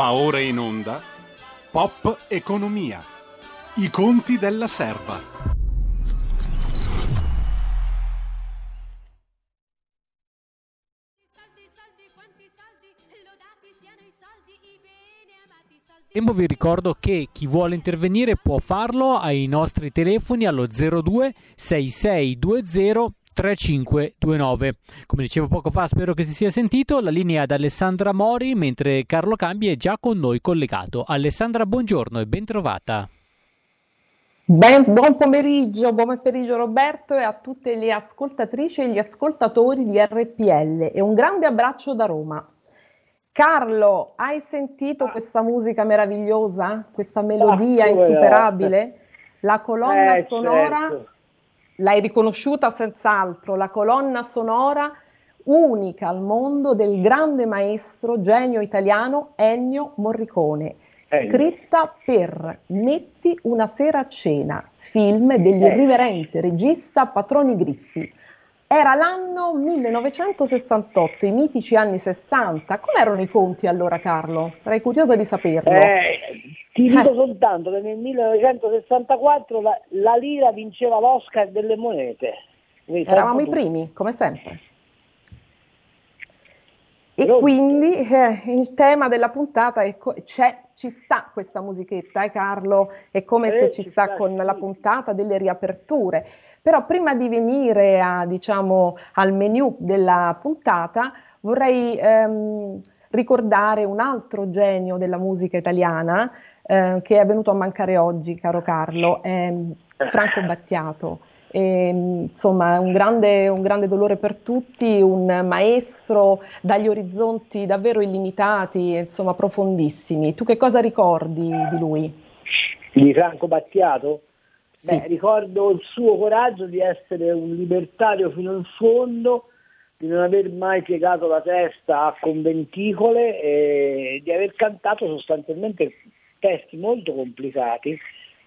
Va ora in onda Pop Economia. I conti della serva. tempo vi ricordo che chi vuole intervenire può farlo ai nostri telefoni allo 02 6620 3529. Come dicevo poco fa, spero che si sia sentito. La linea è ad Alessandra Mori, mentre Carlo Cambi è già con noi collegato. Alessandra, buongiorno e ben trovata. Ben, buon pomeriggio, buon pomeriggio Roberto e a tutte le ascoltatrici e gli ascoltatori di RPL e un grande abbraccio da Roma. Carlo, hai sentito questa musica meravigliosa, questa melodia insuperabile? La colonna eh, sonora, certo. L'hai riconosciuta senz'altro, la colonna sonora unica al mondo del grande maestro genio italiano Ennio Morricone, scritta per Metti una sera a cena, film dell'irriverente regista Patroni Griffi era l'anno 1968, i mitici anni 60. Com'erano i conti allora, Carlo? Sarei curiosa di saperlo. Eh, ti dico soltanto che nel 1964 la, la lira vinceva l'Oscar delle monete. Eravamo i primi, come sempre. E Pronto. quindi eh, il tema della puntata è co- c'è, ci sta questa musichetta, eh Carlo? È come eh, se ci, ci sta, sta con sì. la puntata delle riaperture. Però prima di venire a, diciamo, al menu della puntata vorrei ehm, ricordare un altro genio della musica italiana eh, che è venuto a mancare oggi, caro Carlo, è Franco Battiato. E, insomma, un grande, un grande dolore per tutti, un maestro dagli orizzonti davvero illimitati, insomma, profondissimi. Tu che cosa ricordi di lui? Di Franco Battiato? Beh, ricordo il suo coraggio di essere un libertario fino in fondo, di non aver mai piegato la testa a conventicole e di aver cantato sostanzialmente testi molto complicati,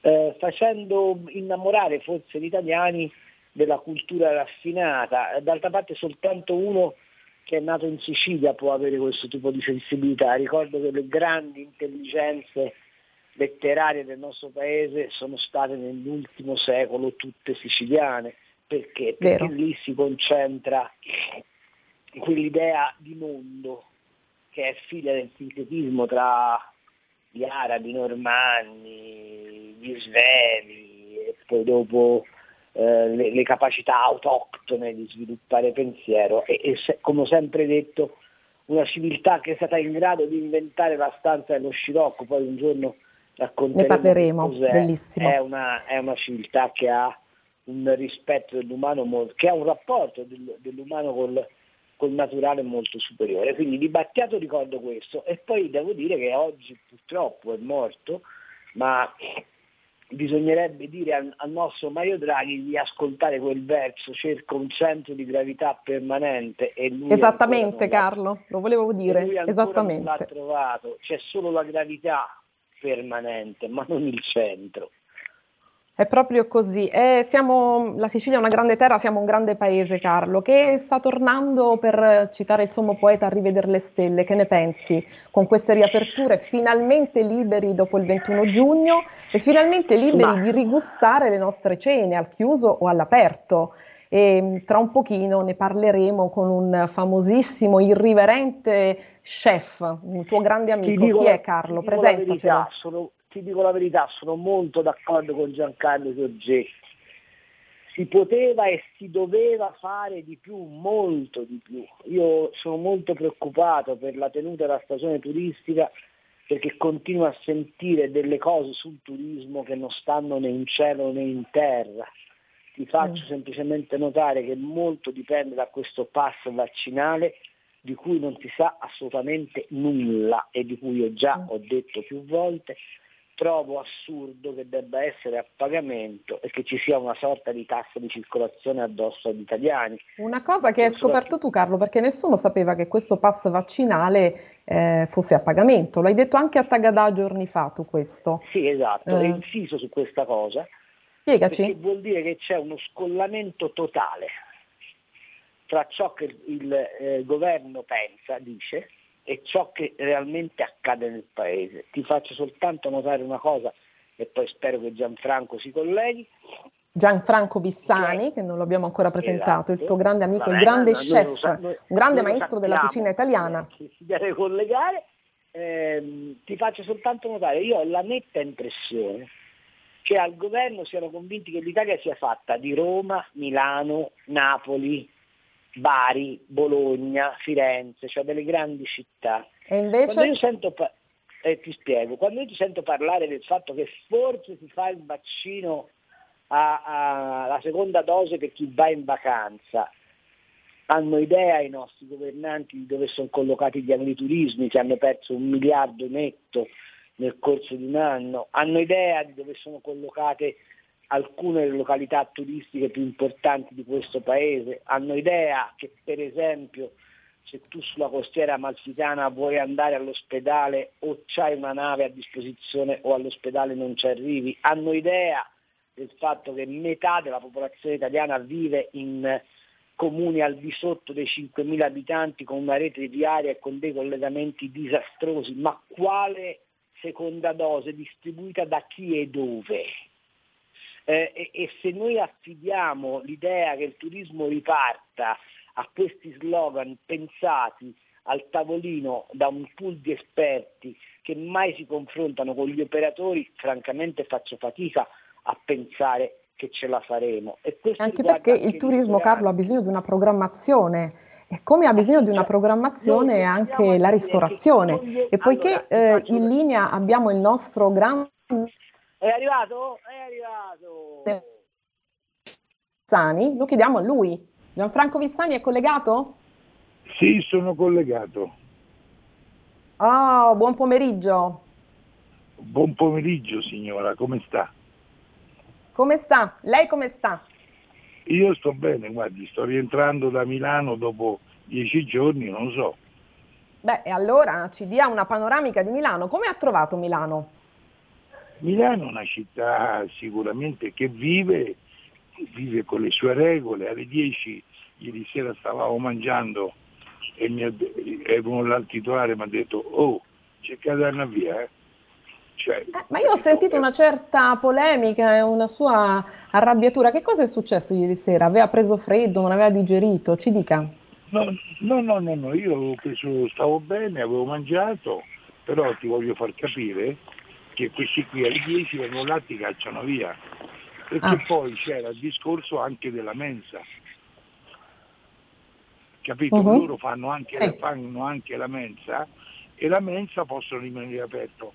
eh, facendo innamorare forse gli italiani della cultura raffinata. D'altra parte soltanto uno che è nato in Sicilia può avere questo tipo di sensibilità. Ricordo che le grandi intelligenze letterarie del nostro paese sono state nell'ultimo secolo tutte siciliane. Perché? Perché lì si concentra quell'idea di mondo che è figlia del sincretismo tra gli arabi, i normanni, gli sveli e poi dopo eh, le, le, capacità autoctone di sviluppare pensiero e, e se, come ho sempre detto una civiltà che è stata in grado di inventare la stanza dello scirocco, poi un giorno ne parleremo, bellissimo. È una, è una, civiltà che ha un rispetto dell'umano, molto, che ha un rapporto del, dell'umano col, col naturale molto superiore. Quindi di Battiato ricordo questo e poi devo dire che oggi purtroppo è morto, ma bisognerebbe dire al, al, nostro Mario Draghi di ascoltare quel verso, cerca un centro di gravità permanente. E lui Esattamente Carlo, lo volevo dire. Esattamente. Non l'ha trovato, c'è solo la gravità permanente, ma non il centro. È proprio così. Eh, siamo, la Sicilia è una grande terra, siamo un grande paese, Carlo, che sta tornando, per citare il sommo poeta, a rivedere le stelle. Che ne pensi? Con queste riaperture finalmente liberi dopo il 21 giugno e finalmente liberi Ma... di rigustare le nostre cene al chiuso o all'aperto. E tra un pochino ne parleremo con un famosissimo, irriverente chef, un tuo grande amico. Dico, Chi è Carlo? Presentacelo. Sono, ti dico la verità, sono molto d'accordo con Giancarlo Giorgetti. Si poteva e si doveva fare di più, molto di più. Io sono molto preoccupato per la tenuta della stagione turistica perché continuo a sentire delle cose sul turismo che non stanno né in cielo né in terra ti faccio mm. semplicemente notare che molto dipende da questo pass vaccinale di cui non si sa assolutamente nulla e di cui io già mm. ho detto più volte, trovo assurdo che debba essere a pagamento e che ci sia una sorta di tassa di circolazione addosso agli italiani. Una cosa che hai scoperto tu Carlo, perché nessuno sapeva che questo pass vaccinale eh, fosse a pagamento, l'hai detto anche a Tagadà giorni fa tu questo. Sì, esatto, eh. ho inciso su questa cosa Spiegaci. Perché vuol dire che c'è uno scollamento totale tra ciò che il eh, governo pensa, dice, e ciò che realmente accade nel paese. Ti faccio soltanto notare una cosa e poi spero che Gianfranco si colleghi. Gianfranco Vissani, che non l'abbiamo ancora presentato, esatto. il tuo grande amico, Vabbè, il grande no, chef, sa- noi, un grande maestro della cucina italiana. Si deve collegare. Eh, ti faccio soltanto notare, io ho la netta impressione che al governo siano convinti che l'Italia sia fatta di Roma, Milano, Napoli, Bari, Bologna, Firenze, cioè delle grandi città. E invece... Quando io sento, eh, ti spiego, quando io ti sento parlare del fatto che forse si fa il vaccino alla seconda dose per chi va in vacanza, hanno idea i nostri governanti di dove sono collocati gli agriturismi che hanno perso un miliardo netto nel corso di un anno, hanno idea di dove sono collocate alcune delle località turistiche più importanti di questo paese, hanno idea che per esempio se tu sulla costiera amalfitana vuoi andare all'ospedale o c'hai una nave a disposizione o all'ospedale non ci arrivi, hanno idea del fatto che metà della popolazione italiana vive in comuni al di sotto dei 5.000 abitanti con una rete viaria e con dei collegamenti disastrosi, ma quale seconda dose distribuita da chi e dove? Eh, e, e se noi affidiamo l'idea che il turismo riparta a questi slogan pensati al tavolino da un pool di esperti che mai si confrontano con gli operatori, francamente faccio fatica a pensare che ce la faremo. anche perché il turismo, Carlo, ha bisogno di una programmazione. E come ha bisogno di una cioè, programmazione anche la ristorazione. E poiché eh, in linea abbiamo il nostro grande... È arrivato? È arrivato! Sani, lo chiediamo a lui. Gianfranco Vissani è collegato? Sì, sono collegato. Oh, buon pomeriggio. Buon pomeriggio signora, come sta? Come sta? Lei come sta? Io sto bene, guardi, sto rientrando da Milano dopo dieci giorni, non so. Beh, e allora ci dia una panoramica di Milano. Come ha trovato Milano? Milano è una città sicuramente che vive, vive con le sue regole. Alle 10 ieri sera stavamo mangiando e mi ha, mi ha detto oh c'è che andare via eh. Cioè, eh, ma io ho sentito una certa polemica e una sua arrabbiatura. Che cosa è successo ieri sera? Aveva preso freddo, non aveva digerito? Ci dica. No, no, no, no, no. io preso, stavo bene, avevo mangiato, però ti voglio far capire che questi qui alle 10 vengono là ti cacciano via. Perché ah. poi c'era il discorso anche della mensa. Capito? Uh-huh. Loro fanno anche, sì. fanno anche la mensa e la mensa possono rimanere aperto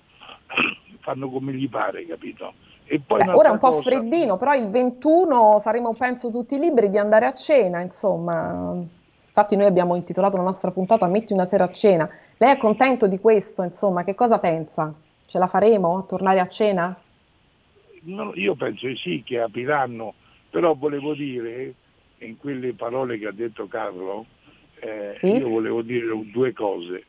fanno come gli pare, capito? Beh, ora è un po' cosa... freddino, però il 21 saremo, penso, tutti liberi di andare a cena, insomma. Infatti noi abbiamo intitolato la nostra puntata Metti una sera a cena. Lei è contento di questo, insomma, che cosa pensa? Ce la faremo a tornare a cena? No, io penso di sì, che apriranno, però volevo dire, in quelle parole che ha detto Carlo, eh, sì? io volevo dire due cose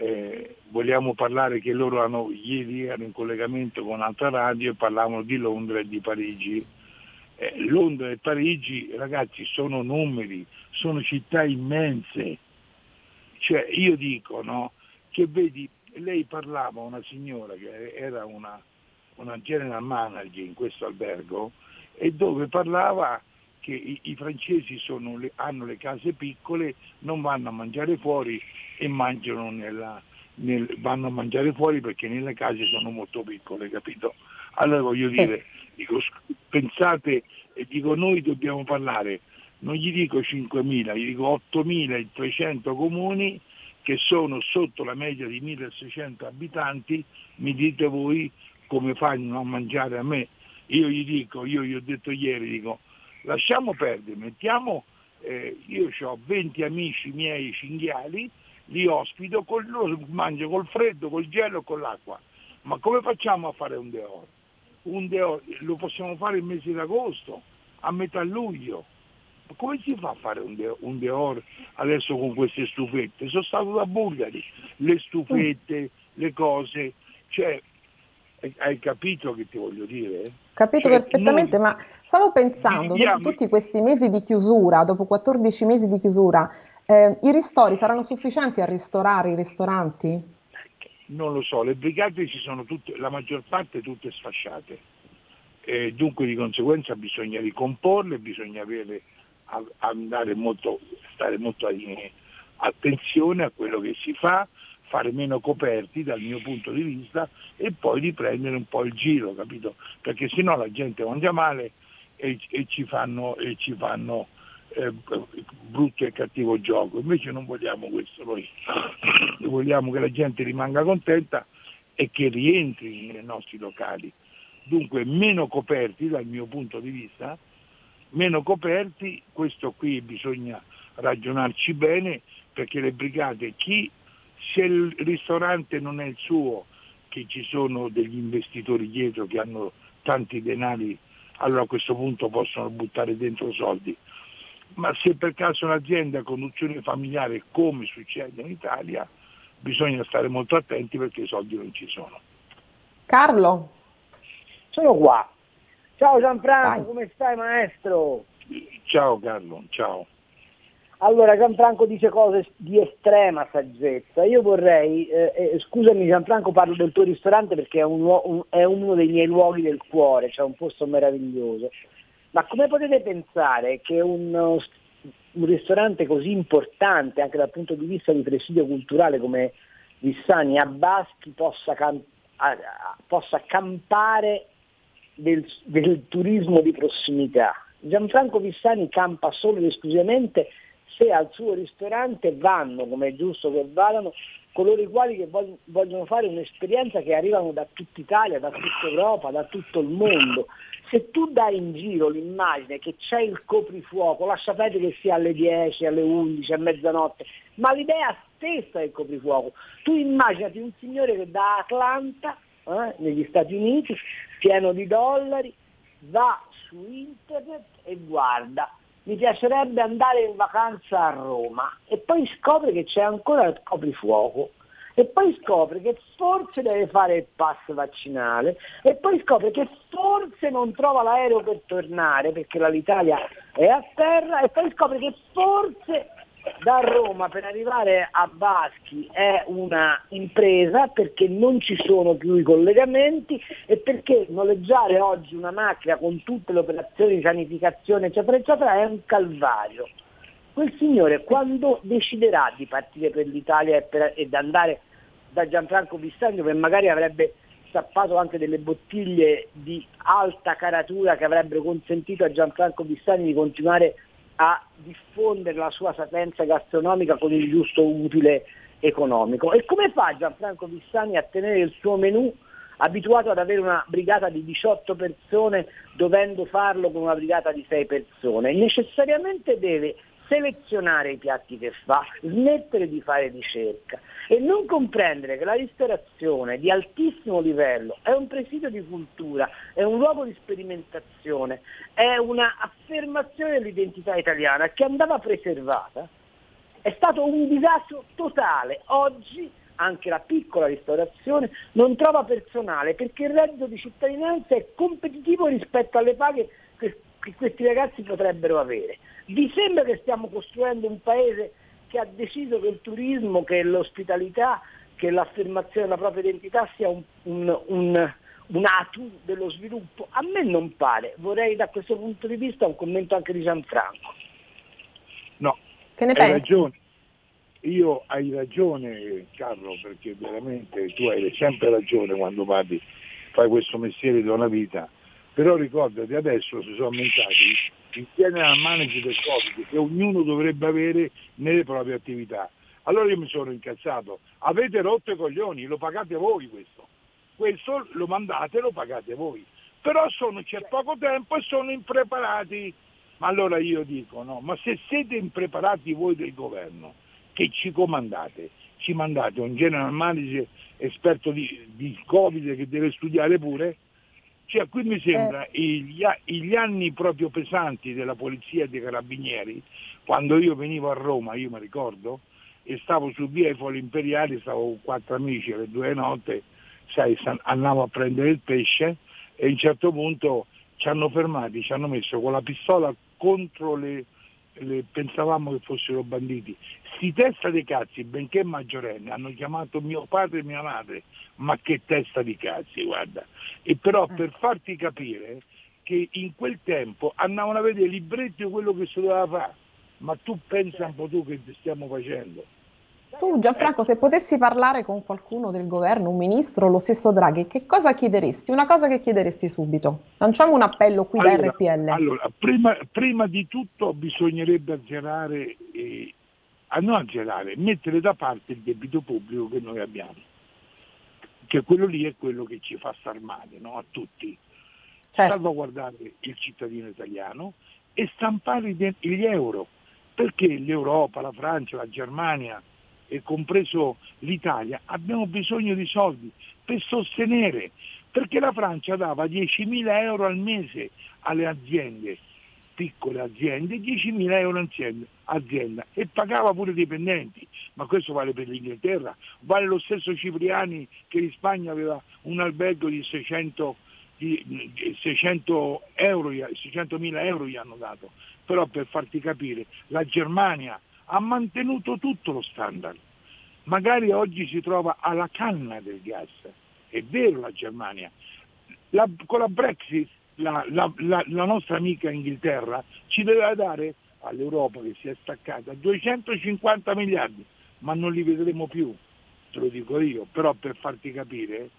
eh, vogliamo parlare che loro hanno, ieri erano in collegamento con un'altra radio e parlavano di Londra e di Parigi. Eh, Londra e Parigi, ragazzi, sono numeri, sono città immense. Cioè, io dico, no, che vedi, lei parlava, una signora che era una, una general manager in questo albergo, e dove parlava che i, i francesi le, hanno le case piccole, non vanno a mangiare fuori e mangiano nella, nel, vanno a mangiare fuori perché nelle case sono molto piccole, capito? Allora voglio sì. dire, dico, pensate, e dico noi dobbiamo parlare, non gli dico 5.000, gli dico 8.300 comuni che sono sotto la media di 1.600 abitanti, mi dite voi come fanno a mangiare a me. Io gli dico, io gli ho detto ieri, dico, lasciamo perdere, mettiamo, eh, io ho 20 amici miei cinghiali, li ospito, con loro mangio col freddo, col gelo e con l'acqua. Ma come facciamo a fare un deor? Un deor lo possiamo fare il mese d'agosto, a metà luglio. Ma come si fa a fare un deor, un deor adesso con queste stufette? Sono stato da Bulgari, le stufette, le cose, cioè hai capito che ti voglio dire? Capito cioè, perfettamente, noi... ma stavo pensando, dopo tutti questi mesi di chiusura, dopo 14 mesi di chiusura, Eh, I ristori saranno sufficienti a ristorare i ristoranti? Non lo so, le brigate ci sono tutte, la maggior parte tutte sfasciate. Eh, dunque di conseguenza bisogna ricomporle, bisogna avere, andare molto, stare molto in attenzione a quello che si fa, fare meno coperti dal mio punto di vista e poi riprendere un po' il giro, capito? Perché sennò la gente mangia male e, e ci fanno, e ci fanno eh, brutto e cattivo gioco. Invece non vogliamo questo noi, vogliamo che la gente rimanga contenta e che rientri nei nostri locali. Dunque meno coperti dal mio punto di vista, meno coperti, questo qui bisogna ragionarci bene perché le brigate, chi se il ristorante non è il suo, che ci sono degli investitori dietro che hanno tanti denari, allora a questo punto possono buttare dentro soldi. Ma se per caso un'azienda a conduzione familiare, come succede in Italia, bisogna stare molto attenti perché i soldi non ci sono. Carlo. Sono qua. Ciao Gianfranco, Vai. come stai maestro? Ciao Carlo, ciao. Allora Gianfranco dice cose di estrema saggezza. Io vorrei, eh, eh, scusami Gianfranco, parlo del tuo ristorante perché è, un, un, è, uno dei miei luoghi del cuore, cioè un posto meraviglioso. Ma come potete pensare che un, un ristorante così importante anche dal punto di vista di presidio culturale come Vissani a Baschi possa, cam- a, a, possa campare del, del turismo di prossimità? Gianfranco Vissani campa solo ed esclusivamente se al suo ristorante vanno, come è giusto che vadano, coloro i quali che vogliono fare un'esperienza che arrivano da tutta Italia, da tutta Europa, da tutto il mondo. Se tu dai in giro l'immagine che c'è il coprifuoco, lascia perdere che sia alle 10, alle 11, a mezzanotte, ma l'idea stessa del coprifuoco. Tu immaginati un signore che da Atlanta, eh, negli Stati Uniti, pieno di dollari, va su internet e guarda mi piacerebbe andare in vacanza a Roma e poi scopre che c'è ancora il coprifuoco e poi scopre che forse deve fare il pass vaccinale e poi scopre che forse non trova l'aereo per tornare perché l'Italia è a terra e poi scopre che forse da Roma per arrivare a Baschi è una impresa perché non ci sono più i collegamenti e perché noleggiare oggi una macchina con tutte le operazioni di sanificazione eccetera eccetera è un calvario. Quel signore quando deciderà di partire per l'Italia e, per, ed andare da Gianfranco Pistagno che magari avrebbe stappato anche delle bottiglie di alta caratura che avrebbero consentito a Gianfranco Pistagni di continuare a diffondere la sua sapienza gastronomica con il giusto utile economico. E come fa Gianfranco Vissani a tenere il suo menù abituato ad avere una brigata di 18 persone dovendo farlo con una brigata di 6 persone? Necessariamente deve selezionare i piatti che fa, smettere di fare ricerca e non comprendere che la ristorazione di altissimo livello è un presidio di cultura, è un luogo di sperimentazione, è un'affermazione dell'identità italiana che andava preservata, è stato un disastro totale. Oggi anche la piccola ristorazione non trova personale perché il reddito di cittadinanza è competitivo rispetto alle paghe che questi ragazzi potrebbero avere. Vi sembra che stiamo costruendo un paese che ha deciso che il turismo, che l'ospitalità, che l'affermazione della propria identità sia un, un, un, un atu dello sviluppo? A me non pare, vorrei da questo punto di vista un commento anche di Gianfranco. No, che ne hai ragione. Io hai ragione Carlo, perché veramente tu hai sempre ragione quando parli, fai questo mestiere da una vita, però ricordati adesso si sono aumentati in general manager del Covid che ognuno dovrebbe avere nelle proprie attività. Allora io mi sono incazzato, avete rotto i coglioni, lo pagate voi questo. Questo lo mandate, lo pagate voi. Però sono, c'è poco tempo e sono impreparati. Ma allora io dico, no, ma se siete impreparati voi del governo, che ci comandate? Ci mandate un general manager esperto di, di Covid che deve studiare pure? Cioè, qui mi sembra eh. gli, gli, anni proprio pesanti della polizia e dei carabinieri, quando io venivo a Roma, io mi ricordo, e stavo su via Foli Imperiali, stavo con quattro amici alle due notte, sai, andavo a prendere il pesce e a un certo punto ci hanno fermati, ci hanno messo con la pistola contro le, pensavamo che fossero banditi. Sti testa dei cazzi, benché maggiorenni, hanno chiamato mio padre e mia madre, ma che testa di cazzi, guarda. E però eh. per farti capire che in quel tempo andavano a vedere libretti di quello che si doveva fare, ma tu pensa un po' tu che stiamo facendo. Tu Gianfranco, se potessi parlare con qualcuno del governo, un ministro, lo stesso Draghi, che cosa chiederesti? Una cosa che chiederesti subito. Lanciamo un appello qui allora, da RPL. Allora, prima, prima, di tutto bisognerebbe azzerare, eh, a non azzerare, mettere da parte il debito pubblico che noi abbiamo, che quello lì è quello che ci fa star male, no? a tutti. Certo. Salvaguardare il cittadino italiano e stampare gli euro, perché l'Europa, la Francia, la Germania, e compreso l'Italia, abbiamo bisogno di soldi per sostenere, perché la Francia dava 10.000 euro al mese alle aziende, piccole aziende, 10.000 euro azienda, azienda e pagava pure i dipendenti, ma questo vale per l'Inghilterra, vale lo stesso Cipriani che in Spagna aveva un albergo di 600 di 600 euro, 600.000 euro gli hanno dato, però per farti capire, la Germania ha mantenuto tutto lo standard. Magari oggi si trova alla canna del gas, è vero la Germania. La, con la Brexit la, la, la, nostra amica Inghilterra ci doveva dare all'Europa che si è staccata 250 miliardi, ma non li vedremo più, te lo dico io, però per farti capire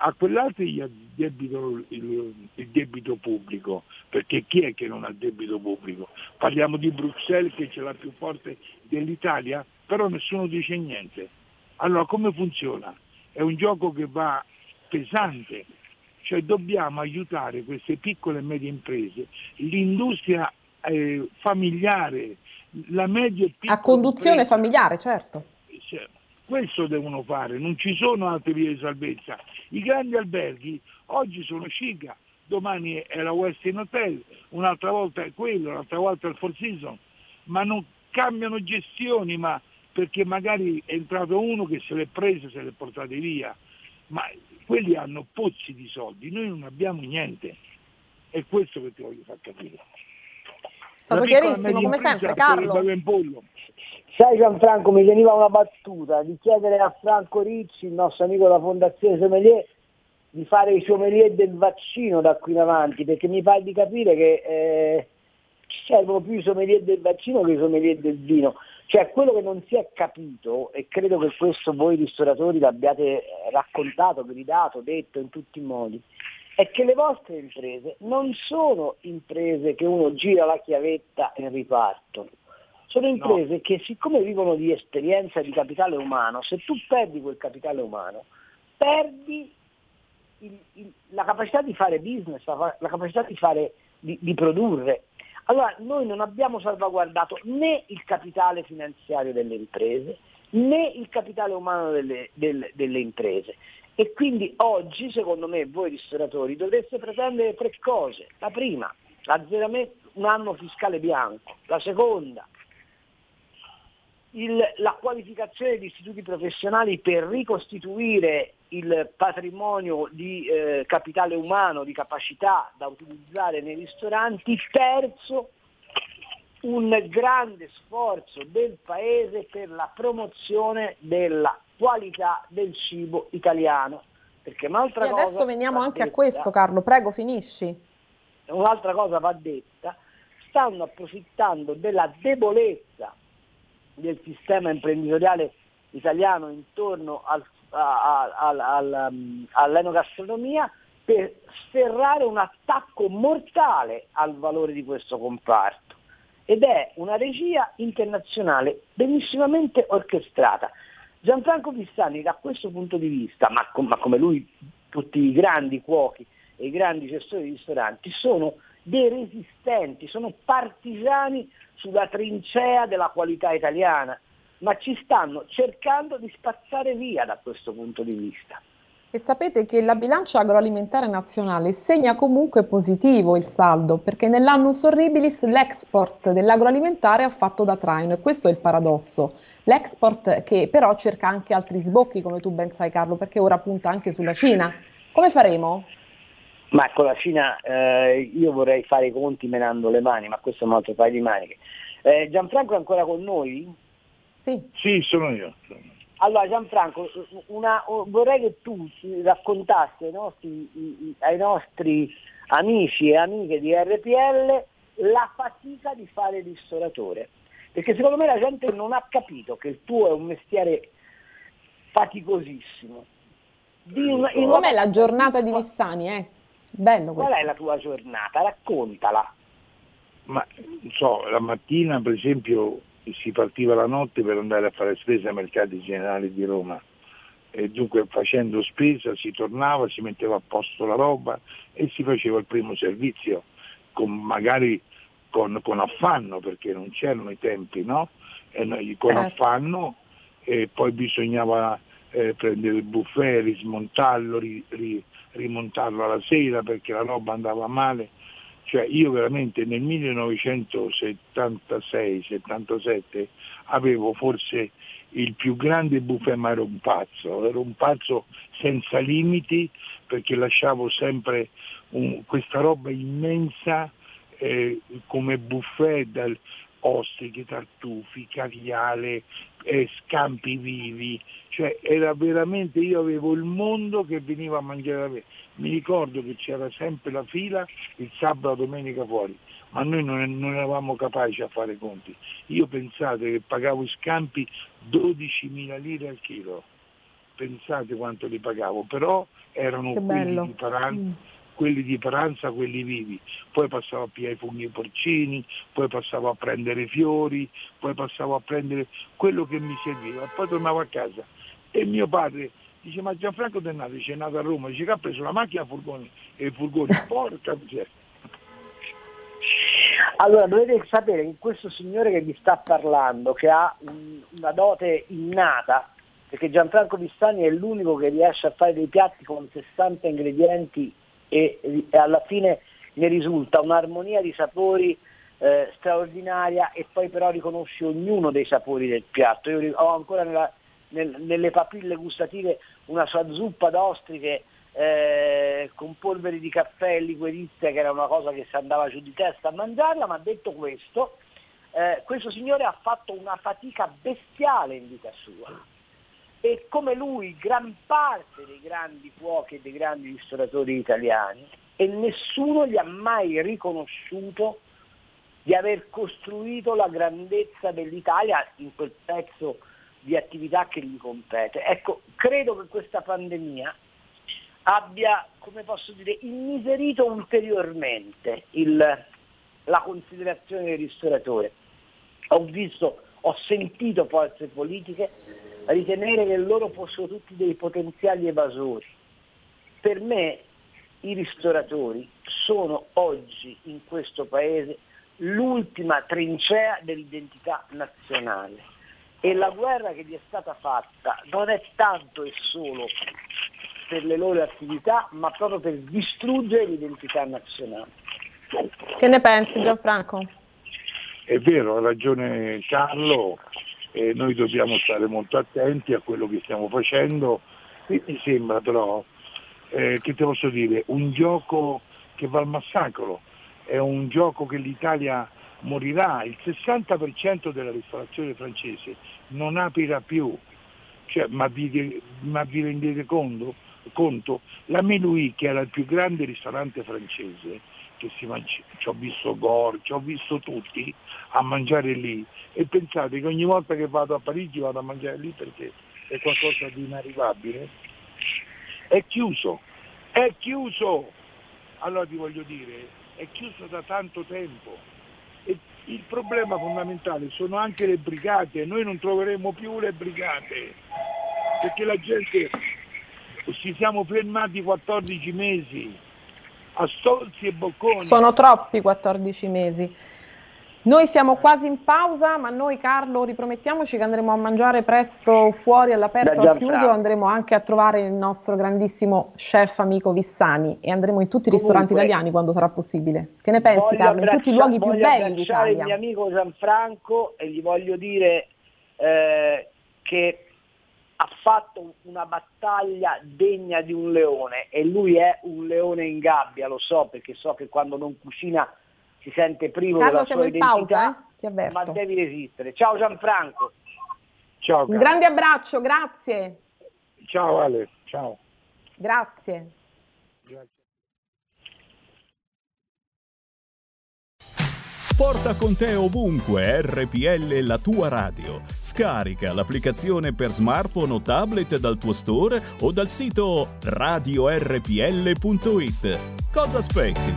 a quell'altro gli addebito il, il, debito pubblico, perché chi è che non ha debito pubblico? Parliamo di Bruxelles che ce l'ha più forte dell'Italia, però nessuno dice niente. Allora come funziona? È un gioco che va pesante, cioè dobbiamo aiutare queste piccole e medie imprese, l'industria eh, familiare, la media e piccola A conduzione impresa, familiare, certo. Cioè, questo devono fare, non ci sono altre vie di salvezza. I grandi alberghi oggi sono Sciga, domani è la Westin Hotel, un'altra volta è quello, un'altra volta è il Four Seasons, ma non cambiano gestioni, ma perché magari è entrato uno che se l'è preso, se l'è portato via, ma quelli hanno pozzi di soldi, noi non abbiamo niente. È questo che ti voglio far capire. Stato chiarissimo, come sempre, Carlo. Sai Gianfranco, mi veniva una battuta di chiedere a Franco Ricci, il nostro amico della Fondazione Sommelier, di fare i sommelier del vaccino da qui in avanti, perché mi pare di capire che eh, ci servono più i sommelier del vaccino che i sommelier del vino. Cioè quello che non si è capito, e credo che questo voi ristoratori l'abbiate raccontato, gridato, detto in tutti i modi, è che le vostre imprese non sono imprese che uno gira la chiavetta e ripartono sono imprese no. che siccome vivono di esperienza e di capitale umano, se tu perdi quel capitale umano, perdi il, il, la capacità di fare business, la, la capacità di, fare, di, di, produrre. Allora noi non abbiamo salvaguardato né il capitale finanziario delle imprese, né il capitale umano delle, delle, delle imprese. E quindi oggi, secondo me, voi ristoratori dovreste pretendere tre cose. La prima, un anno fiscale bianco. La seconda, il, la qualificazione di istituti professionali per ricostituire il patrimonio di eh, capitale umano, di capacità da utilizzare nei ristoranti. Terzo, un grande sforzo del Paese per la promozione della qualità del cibo italiano. Perché un'altra e adesso veniamo anche detta, a questo, Carlo, prego, finisci. Un'altra cosa va detta, stanno approfittando della debolezza del sistema imprenditoriale italiano intorno al, a, a, a, all'enogastronomia per sferrare un attacco mortale al valore di questo comparto. Ed è una regia internazionale benissimamente orchestrata. Gianfranco Pissani da questo punto di vista, ma, ma come lui tutti i grandi cuochi e i grandi gestori di ristoranti, sono dei resistenti, sono partigiani sulla trincea della qualità italiana, ma ci stanno cercando di spazzare via da questo punto di vista. E sapete che la bilancia agroalimentare nazionale segna comunque positivo il saldo, perché nell'annus horribilis l'export dell'agroalimentare ha fatto da traino e questo è il paradosso. L'export che però cerca anche altri sbocchi, come tu ben sai Carlo, perché ora punta anche sulla Cina. Come faremo? Ma con la Cina eh, io vorrei fare i conti menando le mani, ma questo è un altro paio di maniche. Eh, Gianfranco è ancora con noi? Sì. Sì, sono io. Allora Gianfranco, una, vorrei che tu raccontassi ai nostri, ai nostri amici e amiche di RPL la fatica di fare il ristoratore. Perché secondo me la gente non ha capito che il tuo è un mestiere faticosissimo. Una, Com'è la giornata di Vissani? Eh? Bello Qual è la tua giornata? Raccontala. Ma so, la mattina per esempio si partiva la notte per andare a fare spesa ai mercati generali di Roma e dunque facendo spesa si tornava, si metteva a posto la roba e si faceva il primo servizio, con, magari con, con affanno perché non c'erano i tempi, no? E noi, con eh. affanno e poi bisognava eh, prendere il buffet, rismontarlo, ri, ri, rimontarlo alla sera perché la roba andava male. Cioè io veramente nel 1976-77 avevo forse il più grande buffet, ma ero un pazzo, ero un pazzo senza limiti perché lasciavo sempre un, questa roba immensa eh, come buffet dal ostriche, tartufi, caviale, eh, scampi vivi, cioè era veramente, io avevo il mondo che veniva a mangiare da me. Mi ricordo che c'era sempre la fila il sabato e domenica fuori, ma noi non, non, eravamo capaci a fare conti. Io pensate che pagavo i scampi 12.000 lire al chilo, pensate quanto li pagavo, però erano Paranza. Mm quelli di pranza, quelli vivi, poi passavo a pigliare i funghi porcini, poi passavo a prendere i fiori, poi passavo a prendere quello che mi serviva e poi tornavo a casa. E mio padre dice ma Gianfranco è nato, è nato a Roma, dice che ha preso la macchina a furgoni e i furgoni, porca miseria. Allora dovete sapere che questo signore che vi sta parlando, che ha una dote innata, perché Gianfranco Vistani è l'unico che riesce a fare dei piatti con 60 ingredienti e, e alla fine ne risulta un'armonia di sapori eh, straordinaria e poi però riconosci ognuno dei sapori del piatto. Io ho ancora nella, nel, nelle papille gustative una sua zuppa d'ostriche eh, con polvere di caffè e liquirizia che era una cosa che si andava giù di testa a mangiarla, ma detto questo, eh, questo signore ha fatto una fatica bestiale in vita sua e come lui gran parte dei grandi cuochi e dei grandi ristoratori italiani e nessuno gli ha mai riconosciuto di aver costruito la grandezza dell'Italia in quel pezzo di attività che gli compete. Ecco, credo che questa pandemia abbia, come posso dire, immiserito ulteriormente il, la considerazione del ristoratore. Ho visto, ho sentito forze politiche ritenere che loro fossero tutti dei potenziali evasori. Per me i ristoratori sono oggi in questo paese l'ultima trincea dell'identità nazionale e la guerra che gli è stata fatta non è tanto e solo per le loro attività, ma proprio per distruggere l'identità nazionale. Che ne pensi Gianfranco? È vero, ha ragione Carlo, e noi dobbiamo stare molto attenti a quello che stiamo facendo. Mi sembra però, eh, che te posso dire, un gioco che va al massacro, è un gioco che l'Italia morirà, il 60% della ristorazione francese non aprirà più, cioè, ma, vi, ma, vi, rendete conto? conto? La Melouis, che era il più grande ristorante francese, che si mangi- ci ho visto Gore, ci ho visto tutti a mangiare lì. E pensate che ogni volta che vado a Parigi vado a mangiare lì perché è qualcosa di inarrivabile, è chiuso, è chiuso, allora ti voglio dire, è chiuso da tanto tempo. E il problema fondamentale sono anche le brigate, noi non troveremo più le brigate, perché la gente ci siamo fermati 14 mesi a stolzi e bocconi. Sono troppi 14 mesi. Noi siamo quasi in pausa, ma noi Carlo ripromettiamoci che andremo a mangiare presto fuori all'aperto al chiuso, andremo anche a trovare il nostro grandissimo chef amico Vissani e andremo in tutti i ristoranti italiani quando sarà possibile. Che ne pensi Carlo? In tutti i luoghi più belli d'Italia. il mio amico Gianfranco e gli voglio dire eh, che ha fatto una battaglia degna di un leone e lui è un leone in gabbia, lo so perché so che quando non cucina si sente privo Carlo, della sua identità, pausa, eh? ma devi resistere. Ciao Gianfranco. Ciao. Un grande abbraccio, grazie. Ciao Ale, ciao. Grazie. Grazie. Porta con te ovunque RPL la tua radio. Scarica l'applicazione per smartphone o tablet dal tuo store o dal sito radiorpl.it. Cosa aspetti?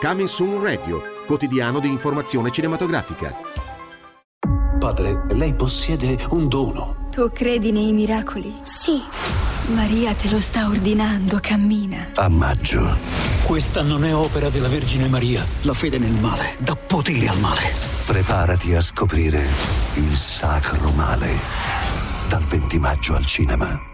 Coming Soon Radio, quotidiano di informazione cinematografica. Padre, lei possiede un dono. Tu credi nei miracoli? Sì. Maria te lo sta ordinando, cammina. A maggio. Questa non è opera della Vergine Maria. La fede nel male dà potere al male. Preparati a scoprire il sacro male. Dal 20 maggio al cinema.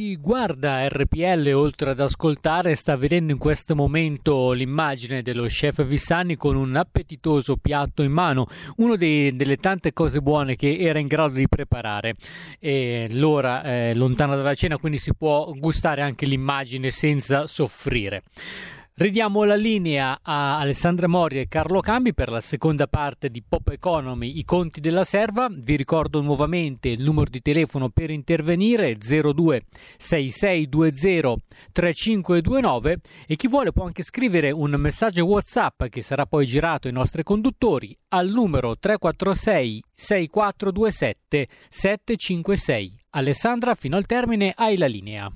Chi guarda RPL oltre ad ascoltare sta vedendo in questo momento l'immagine dello chef Vissani con un appetitoso piatto in mano, una delle tante cose buone che era in grado di preparare. E l'ora è lontana dalla cena, quindi si può gustare anche l'immagine senza soffrire. Ridiamo la linea a Alessandra Mori e Carlo Cambi per la seconda parte di Pop Economy, i conti della serva. Vi ricordo nuovamente il numero di telefono per intervenire 02 6620 3529 e chi vuole può anche scrivere un messaggio WhatsApp che sarà poi girato ai nostri conduttori al numero 346 6427 756. Alessandra, fino al termine hai la linea.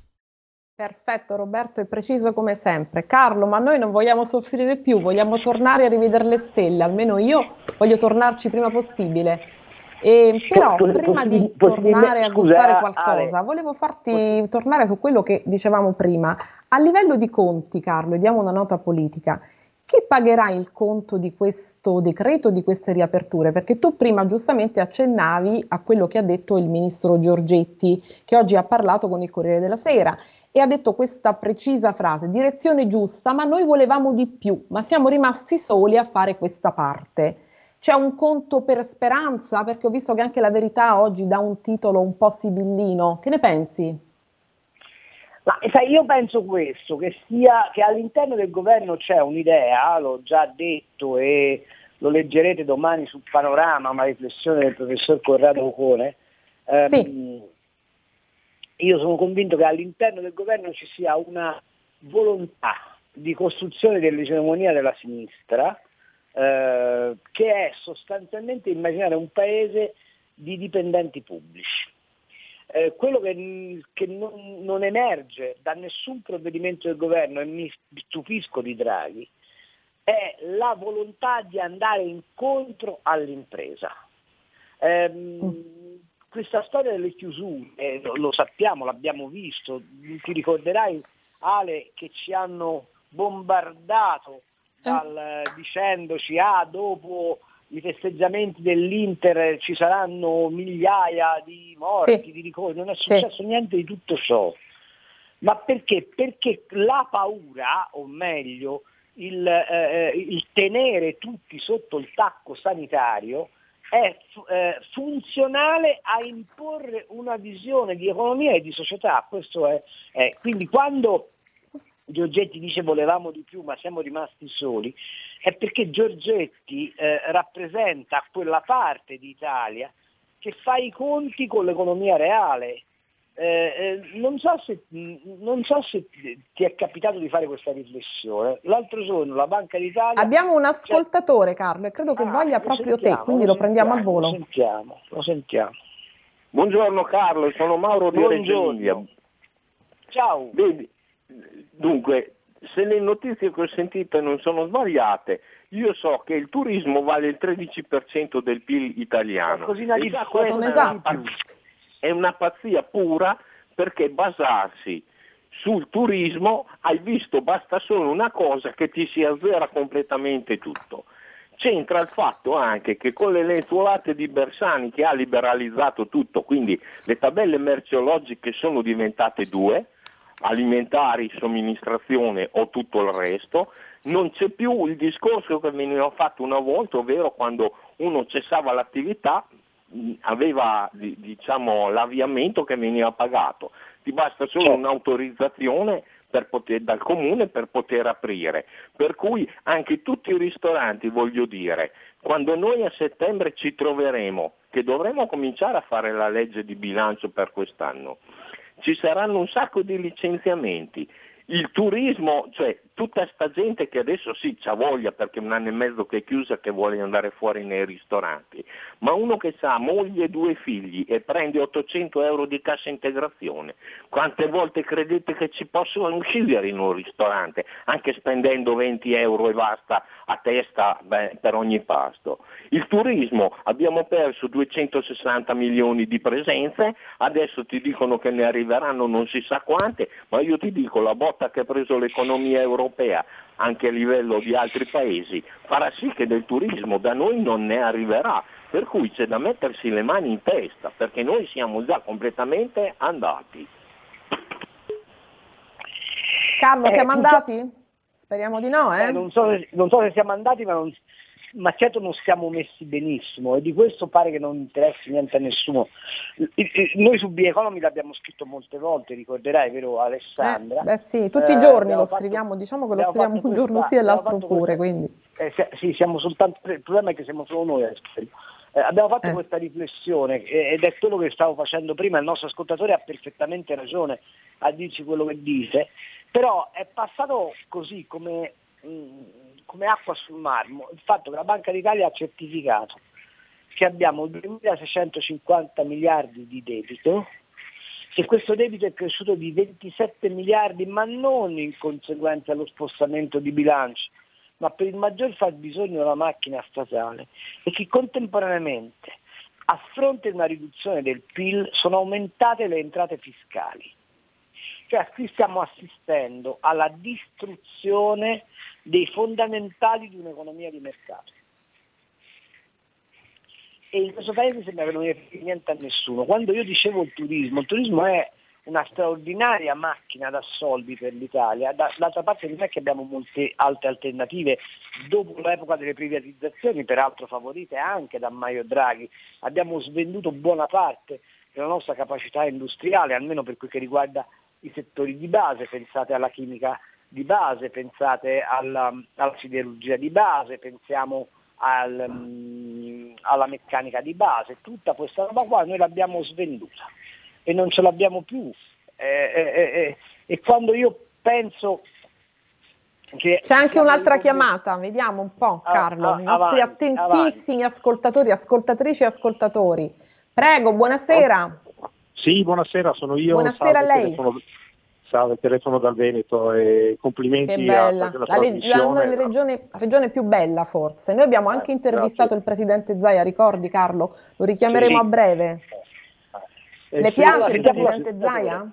Perfetto Roberto, è preciso come sempre. Carlo, ma noi non vogliamo soffrire più, vogliamo tornare a rivedere le stelle, almeno io voglio tornarci prima possibile. E, però Posso- prima di tornare a gustare qualcosa, volevo farti tornare su quello che dicevamo prima. A livello di conti, Carlo, e diamo una nota politica. Chi pagherà il conto di questo decreto, di queste riaperture? Perché tu prima giustamente accennavi a quello che ha detto il ministro Giorgetti, che oggi ha parlato con il Corriere della Sera e ha detto questa precisa frase, direzione giusta, ma noi volevamo di più, ma siamo rimasti soli a fare questa parte. C'è un conto per speranza? Perché ho visto che anche la verità oggi dà un titolo un po' sibillino. Che ne pensi? Ma sai, io penso questo, che, sia, che all'interno del governo c'è un'idea, l'ho già detto e lo leggerete domani sul panorama, una riflessione del professor Corrado Ocone. ehm, Sì. Io sono convinto che all'interno del governo ci sia una volontà di costruzione dell'egemonia della sinistra, eh, che è sostanzialmente immaginare un paese di dipendenti pubblici. Eh, quello che, che non, non emerge da nessun provvedimento del governo, e mi stupisco di Draghi, è la volontà di andare incontro all'impresa. Ehm, questa storia delle chiusure, eh, lo, sappiamo, l'abbiamo visto, ti ricorderai Ale che ci hanno bombardato dal- eh, dicendoci ah dopo i festeggiamenti dell'Inter ci saranno migliaia di morti, Sì. di ricordi, non è Sì. successo niente di tutto ciò. Ma perché? Perché la paura, o meglio, il, eh, il tenere tutti sotto il tacco sanitario è eh, funzionale a imporre una visione di economia e di società. È, è- Quindi quando Giorgetti dice volevamo di più ma siamo rimasti soli, è perché Giorgetti eh, rappresenta quella parte d'Italia che fa i conti con l'economia reale. Eh, eh, non, so se, non so se ti è capitato di fare questa riflessione. L'altro giorno la Banca d'Italia... Abbiamo un ascoltatore, Carlo, e credo che Ah, voglia lo proprio te, sentiamo, quindi lo prendiamo al volo. Lo sentiamo, lo sentiamo. Buongiorno Carlo, sono Mauro di Reggio. Emilia. Ciao. Vedi, dunque, se le notizie che ho sentito non sono sbagliate, io so che il turismo vale il 13% del PIL italiano. Così e già questa è una, è una pazzia pura perché basarsi sul turismo, hai visto, basta solo una cosa che ti si azzera completamente tutto. C'entra il fatto anche che con le lenzuolate di Bersani che ha liberalizzato tutto, quindi le tabelle merceologiche sono diventate due, alimentari, somministrazione o tutto il resto, non c'è più il discorso che veniva fatto una volta, ovvero quando uno cessava l'attività aveva diciamo, l'avviamento che veniva pagato, ti basta solo certo. un'autorizzazione poter, dal comune per poter aprire. Per cui anche tutti i ristoranti, voglio dire, quando noi a settembre ci troveremo, che dovremo cominciare a fare la legge di bilancio per quest'anno, ci saranno un sacco di licenziamenti. Il turismo, cioè tutta sta gente che adesso sì c'ha voglia perché un anno e mezzo che è chiusa che vuole andare fuori nei ristoranti, ma uno che ha moglie e due figli e prende 800 euro di cassa integrazione, quante volte credete che ci possono uscire in un ristorante, anche spendendo 20 euro e basta a testa beh, per ogni pasto? Il turismo, abbiamo perso 260 milioni di presenze, adesso ti dicono che ne arriveranno non si sa quante, ma io ti dico la botta che ha preso l'economia europea europea, anche a livello di altri paesi, farà sì che del turismo da noi non ne arriverà. Per cui c'è da mettersi le mani in testa, perché noi siamo già completamente andati. Carlo, siamo eh, andati? Speriamo di no, eh? eh non, so se, non, so se, siamo andati, ma non, ma certo non siamo messi benissimo e di questo pare che non interessi niente a nessuno. Noi su B-Economy l'abbiamo scritto molte volte, ricorderai, vero Alessandra? Eh, beh sì, tutti i giorni eh, lo fatto, scriviamo, diciamo che lo scriviamo un giorno sì e l'altro pure, quindi. Eh, sì, siamo soltanto, il problema è che siamo solo noi eh, abbiamo fatto eh. questa riflessione ed è quello che stavo facendo prima, il nostro ascoltatore ha perfettamente ragione a dirci quello che dice, però è passato così come mh, mm, come acqua sul marmo il fatto che la Banca d'Italia ha certificato che abbiamo 2.650 miliardi di debito, che questo debito è cresciuto di 27 miliardi, ma non in conseguenza dello spostamento di bilancio, ma per il maggior fabbisogno della macchina statale e che contemporaneamente a fronte di una riduzione del PIL sono aumentate le entrate fiscali. Cioè qui stiamo assistendo alla distruzione dei fondamentali di un'economia di mercato. E in questo paese sembra che non frega niente a nessuno. Quando io dicevo il turismo, il turismo è una straordinaria macchina da soldi per l'Italia, d'altra parte non è che abbiamo molte altre alternative dopo l'epoca delle privatizzazioni, peraltro favorite anche da Mario Draghi, abbiamo svenduto buona parte della nostra capacità industriale, almeno per quel che riguarda i settori di base, pensate alla chimica di base, pensate alla, alla siderurgia di base, pensiamo al, um, alla meccanica di base, tutta questa roba qua noi l'abbiamo svenduta e non ce l'abbiamo più. Eh, eh, eh, e quando io penso che... C'è anche un'altra chiamata, vediamo un po' ah, Carlo, ah, i nostri avanti, attentissimi avanti. ascoltatori, ascoltatrici e ascoltatori. Prego, buonasera. Sì, buonasera, sono io. Buonasera a lei. Telefono, salve, telefono dal Veneto e complimenti che bella. a la, leg- la regione, regione, più bella forse. Noi abbiamo anche eh, intervistato grazie. il presidente Zaia, ricordi Carlo? Lo richiameremo sì. a breve. Eh, Le piace il presidente Zaia?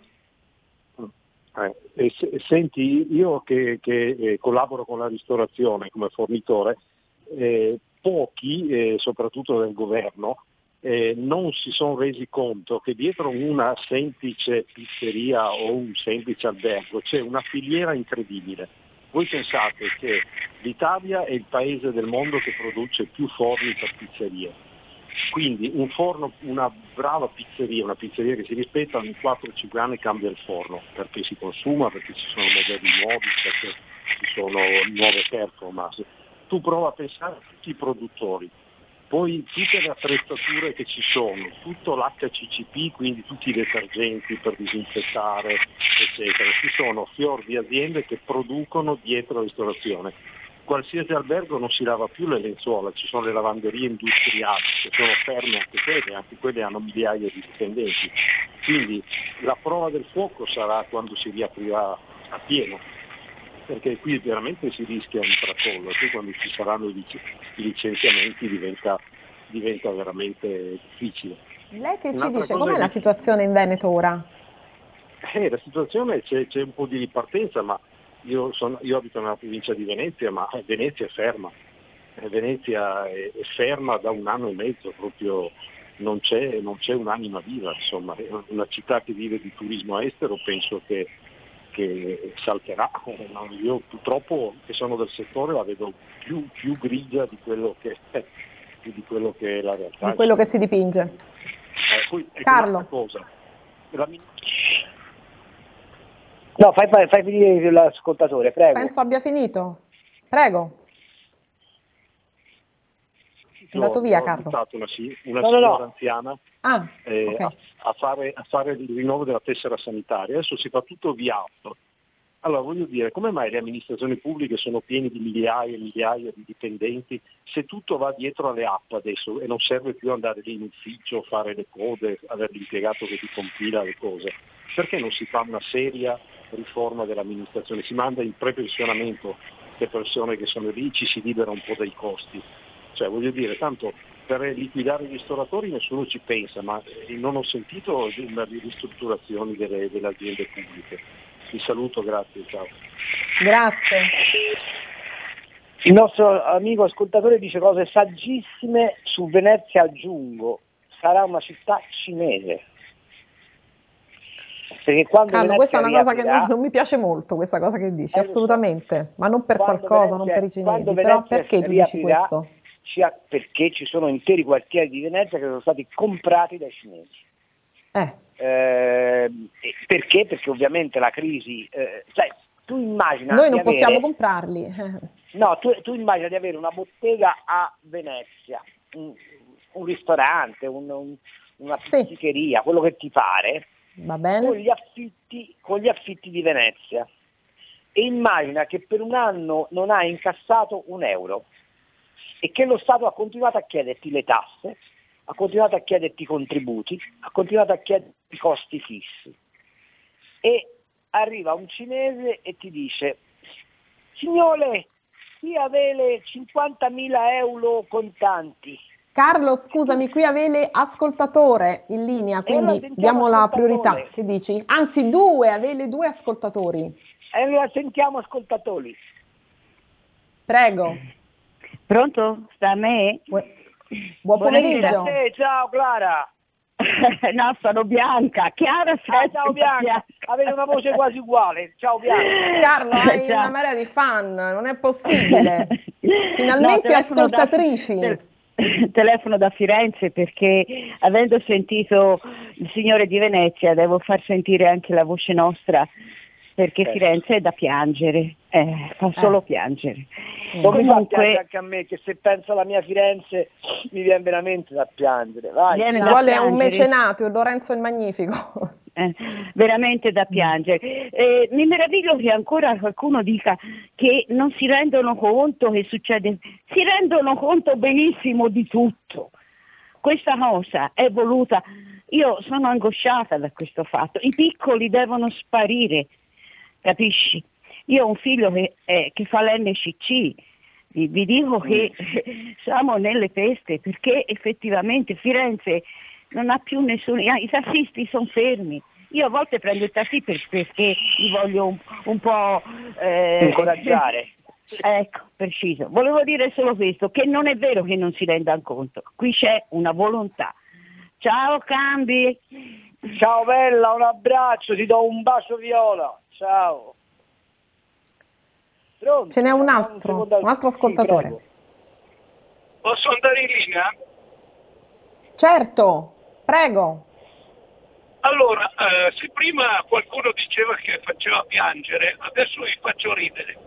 Eh, e se, senti, io che, che eh, collaboro con la ristorazione come fornitore, eh, pochi, eh, soprattutto del governo, eh, non si sono resi conto che dietro una semplice pizzeria o un semplice albergo c'è una filiera incredibile. Voi pensate che l'Italia è il paese del mondo che produce più forni per pizzerie. Quindi un forno, una brava pizzeria, una pizzeria che si rispetta, in 4-5 anni cambia il forno, perché si consuma, perché ci sono modelli nuovi, perché ci sono nuove performance. Tu prova a pensare a tutti i produttori, poi tutte le attrezzature che ci sono, tutto l'HCCP, quindi tutti i detergenti per disinfettare, eccetera. Ci sono fior di aziende che producono dietro la ristorazione. Qualsiasi albergo non si lava più le lenzuola, ci sono le lavanderie industriali che sono ferme anche quelle, anche quelle hanno migliaia di dipendenti. Quindi la prova del fuoco sarà quando si riaprirà a pieno perché qui veramente si rischia un tracollo, poi quando ci saranno i licenziamenti diventa, diventa veramente difficile. Lei che ci dice, com'è la situazione in Veneto ora? Eh, la situazione c'è, c'è, un po' di ripartenza, ma io, sono, io, abito nella provincia di Venezia, ma Venezia è ferma. Eh, Venezia è, è, ferma da un anno e mezzo, proprio non c'è, non c'è un'anima viva, insomma, è una città che vive di turismo estero, penso che, che salterà. Io purtroppo che sono del settore la vedo più, più grigia di quello, che, di quello che è la realtà. Di quello che si dipinge. Eh, poi, ecco Carlo. Cosa. La, No, fai, fai, fai finire l'ascoltatore, prego. Penso abbia finito. Prego. È andato via, ho Carlo. una, una no, signora no, no. anziana ah, eh, okay. a, a, fare, a, fare, il rinnovo della tessera sanitaria. Adesso si fa tutto via app. Allora voglio dire, come mai le amministrazioni pubbliche sono piene di migliaia e migliaia di dipendenti se tutto va dietro alle app adesso e non serve più andare lì in ufficio, fare le code, avere l'impiegato che ti compila le cose? Perché non si fa una seria riforma dell'amministrazione? Si manda in prepensionamento le persone che sono lì, ci si libera un po' dai costi. Cioè voglio dire, tanto per liquidare i ristoratori nessuno ci pensa, ma non ho sentito di ristrutturazioni delle, delle aziende pubbliche. Vi saluto, grazie, ciao. Grazie. Il nostro amico ascoltatore dice cose saggissime su Venezia, aggiungo, sarà una città cinese. Perché quando Carlo, questa è una cosa che non, non, mi piace molto, questa cosa che dici, assolutamente, ma non per qualcosa, Venezia, non per i cinesi, però perché tu dici questo? Perché ci sono interi quartieri di Venezia che sono stati comprati dai cinesi. Eh. Eh, perché? Perché ovviamente la crisi, eh, cioè, tu immagina... Noi non avere, possiamo comprarli. No, tu, tu, immagina di avere una bottega a Venezia, un, un ristorante, un, un, una pizzeria, sì. quello che ti pare, Va bene. Con, gli affitti, con gli affitti di Venezia. E immagina che per un anno non hai incassato un euro e che lo Stato ha continuato a chiederti le tasse, ha continuato a chiederti i contributi, ha continuato a chiederti i costi fissi. E arriva un cinese e ti dice, signore, qui avete 50.000 euro contanti. Carlo, scusami, qui avete ascoltatore in linea, quindi diamo la priorità. Che dici? Anzi, due, avete due ascoltatori. E allora sentiamo ascoltatori. Prego. Pronto? Sta a me? Buon pomeriggio. Te, ciao Clara. no, sono Bianca. Chiara, ah, ciao Bianca. Avete una voce quasi uguale. Ciao Bianca. Carlo, hai ciao. una marea di fan, non è possibile. Finalmente no, ascoltatrici. Da, telefono da Firenze perché avendo sentito il Signore di Venezia devo far sentire anche la voce nostra perché eh. Firenze è da piangere, eh, fa solo eh. piangere. Come Comunque, anche a me che se penso alla mia Firenze mi viene veramente da piangere. Vai. Viene da Vuole piangere. un mecenato, Lorenzo il Magnifico. Eh, veramente da piangere. Eh, mi meraviglio che ancora qualcuno dica che non si rendono conto che succede, si rendono conto benissimo di tutto. Questa cosa è voluta, io sono angosciata da questo fatto, i piccoli devono sparire, capisci? Io ho un figlio che, eh, che fa l'NCC, vi, vi dico che siamo nelle peste perché effettivamente Firenze non ha più nessuno, i tassisti sono fermi. Io a volte prendo il taxi per, perché li voglio un, un po' eh, incoraggiare. Ecco, preciso. Volevo dire solo questo, che non è vero che non si rendano conto, qui c'è una volontà. Ciao Cambi! Ciao Bella, un abbraccio, ti do un bacio viola. Ciao. Pronto? Ce n'è un altro, un, un altro ascoltatore. Sì, Posso andare in linea? Certo, prego. Allora, eh, se prima qualcuno diceva che faceva piangere, adesso vi faccio ridere.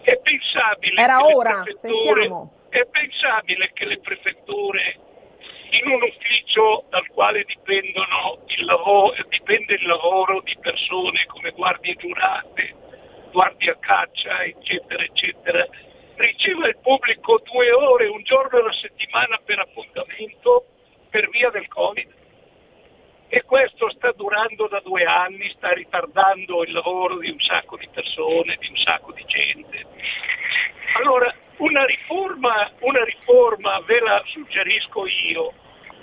È pensabile, ora, le è pensabile che le prefetture in un ufficio dal quale il lavoro, dipende il lavoro di persone come guardie giurate, guardie a caccia, eccetera, eccetera, riceva il pubblico due ore, un giorno alla settimana per appuntamento per via del Covid e questo sta durando da due anni, sta ritardando il lavoro di un sacco di persone, di un sacco di gente. Allora, una riforma, una riforma ve la suggerisco io.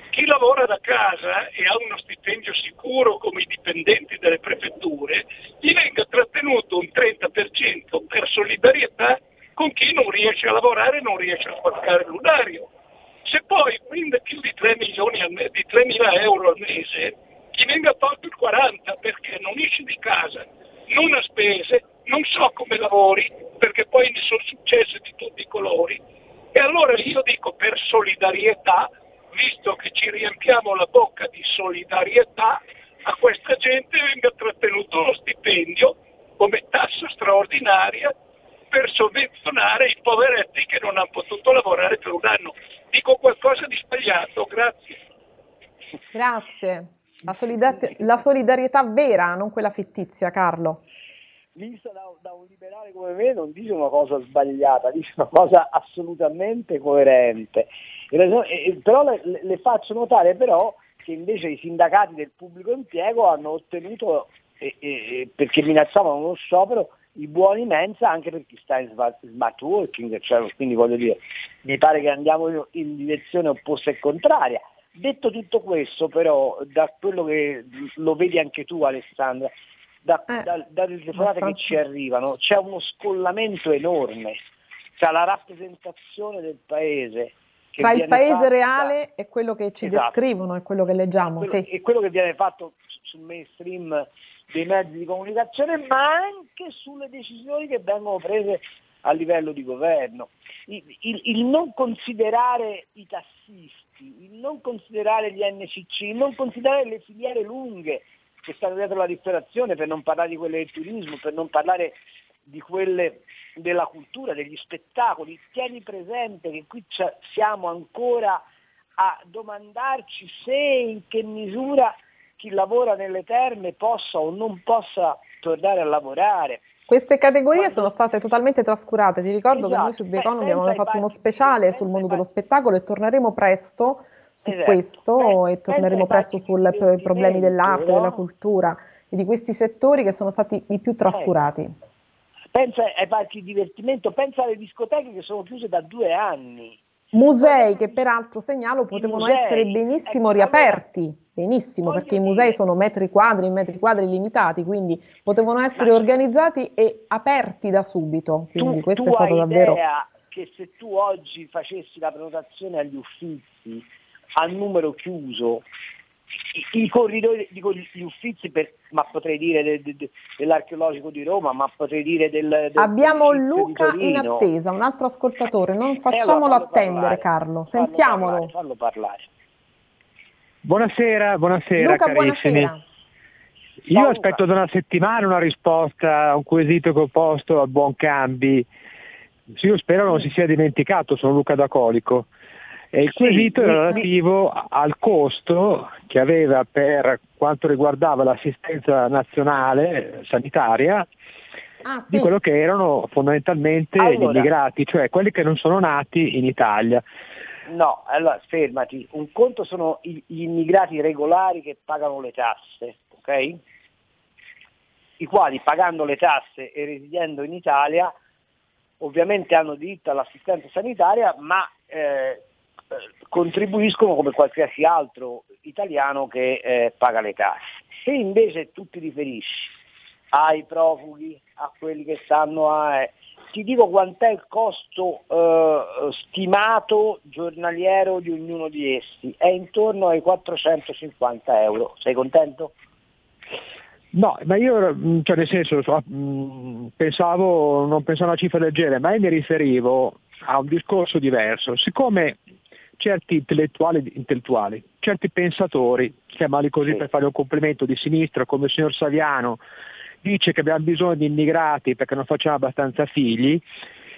Chi lavora da casa e ha uno stipendio sicuro come i dipendenti delle prefetture, gli venga trattenuto un 30% per solidarietà con chi non riesce a lavorare e non riesce a spaccare l'unario se poi prende più di 3 milioni di 3 mila euro al mese, gli venga tolto il 40 perché non esce di casa, non ha spese, non so come lavori, perché poi ne sono successe di tutti i colori. E allora io dico per solidarietà, visto che ci riempiamo la bocca di solidarietà, a questa gente venga trattenuto lo stipendio come tassa straordinaria per sovvenzionare i poveretti che non hanno potuto lavorare per un anno. Dico qualcosa di sbagliato, grazie. Grazie. La, solidar- la solidarietà vera, non quella fittizia, Carlo vista da, da, un liberale come me non dice una cosa sbagliata, dice una cosa assolutamente coerente. Però le, le, faccio notare però che invece i sindacati del pubblico impiego hanno ottenuto, e, e, perché minacciavano uno sciopero, i buoni mensa anche per chi sta in smart working, cioè, quindi voglio dire, mi pare che andiamo in direzione opposta e contraria. Detto tutto questo, però, da quello che lo vedi anche tu Alessandra, da, eh, da, dalle telefonate che ci arrivano, c'è uno scollamento enorme tra la rappresentazione del paese. Tra il paese fatta, reale e quello che ci esatto, descrivono e quello che leggiamo. Quello, sì. E quello che viene fatto sul mainstream dei mezzi di comunicazione, ma anche sulle decisioni che vengono prese a livello di governo. Il, il, il, non considerare i tassisti, il non considerare gli NCC, il non considerare le filiere lunghe, che stanno dietro la ristorazione, per non parlare di quelle del turismo, per non parlare di quelle della cultura, degli spettacoli. Tieni presente che qui siamo ancora a domandarci se e in che misura chi lavora nelle terme possa o non possa tornare a lavorare. Queste categorie Quando... sono state totalmente trascurate. Ti ricordo esatto. che noi su The Economy abbiamo fatto uno speciale sul mondo dello spettacolo e torneremo presto su esatto. questo Beh, e torneremo presto sui problemi dell'arte, no? della cultura e di questi settori che sono stati i più trascurati. Eh. Pensa ai parchi di divertimento, pensa alle discoteche che sono chiuse da due anni. Musei che peraltro segnalo potevano musei, essere benissimo ecco, riaperti, allora, benissimo perché i musei sono metri quadri, metri quadri limitati, quindi potevano essere organizzati e aperti da subito. Quindi tu, questo tu è stato davvero... che se tu oggi facessi la prenotazione agli uffizi a numero chiuso i, i corridoi, dico gli uffizi, per, ma potrei dire de, de, de, dell'archeologico di Roma, ma potrei dire del... del Abbiamo Luca in attesa, un altro ascoltatore, non facciamolo allora attendere parlare, Carlo, sentiamolo. Fallo parlare, fallo parlare. Buonasera, buonasera Luca, carissimi. Buonasera. Io aspetto da una settimana una risposta a un quesito che ho posto a Buon Cambi. Io spero non si sia dimenticato, sono Luca da Colico. E il quesito sì, era relativo al costo che aveva per quanto riguardava l'assistenza nazionale sanitaria ah, sì. di quello che erano fondamentalmente allora, gli immigrati, cioè quelli che non sono nati in Italia. No, allora fermati, un conto sono gli immigrati regolari che pagano le tasse, ok? I quali pagando le tasse e resiedendo in Italia ovviamente hanno diritto all'assistenza sanitaria, ma eh, contribuiscono come qualsiasi altro italiano che eh, paga le tasse. Se invece tu ti riferisci ai profughi, a quelli che stanno a... Eh, ti dico quant'è il costo eh, stimato giornaliero di ognuno di essi, è intorno ai 450 euro. Sei contento? No, ma io, mm, cioè nel senso, mm, pensavo, non pensavo a una cifra del genere, ma io mi riferivo a un discorso diverso. Siccome certi intellettuali, intellettuali certi pensatori, chiamali così sì. per fare un complimento di sinistra, come il signor Saviano, dice che abbiamo bisogno di immigrati perché non facciamo abbastanza figli,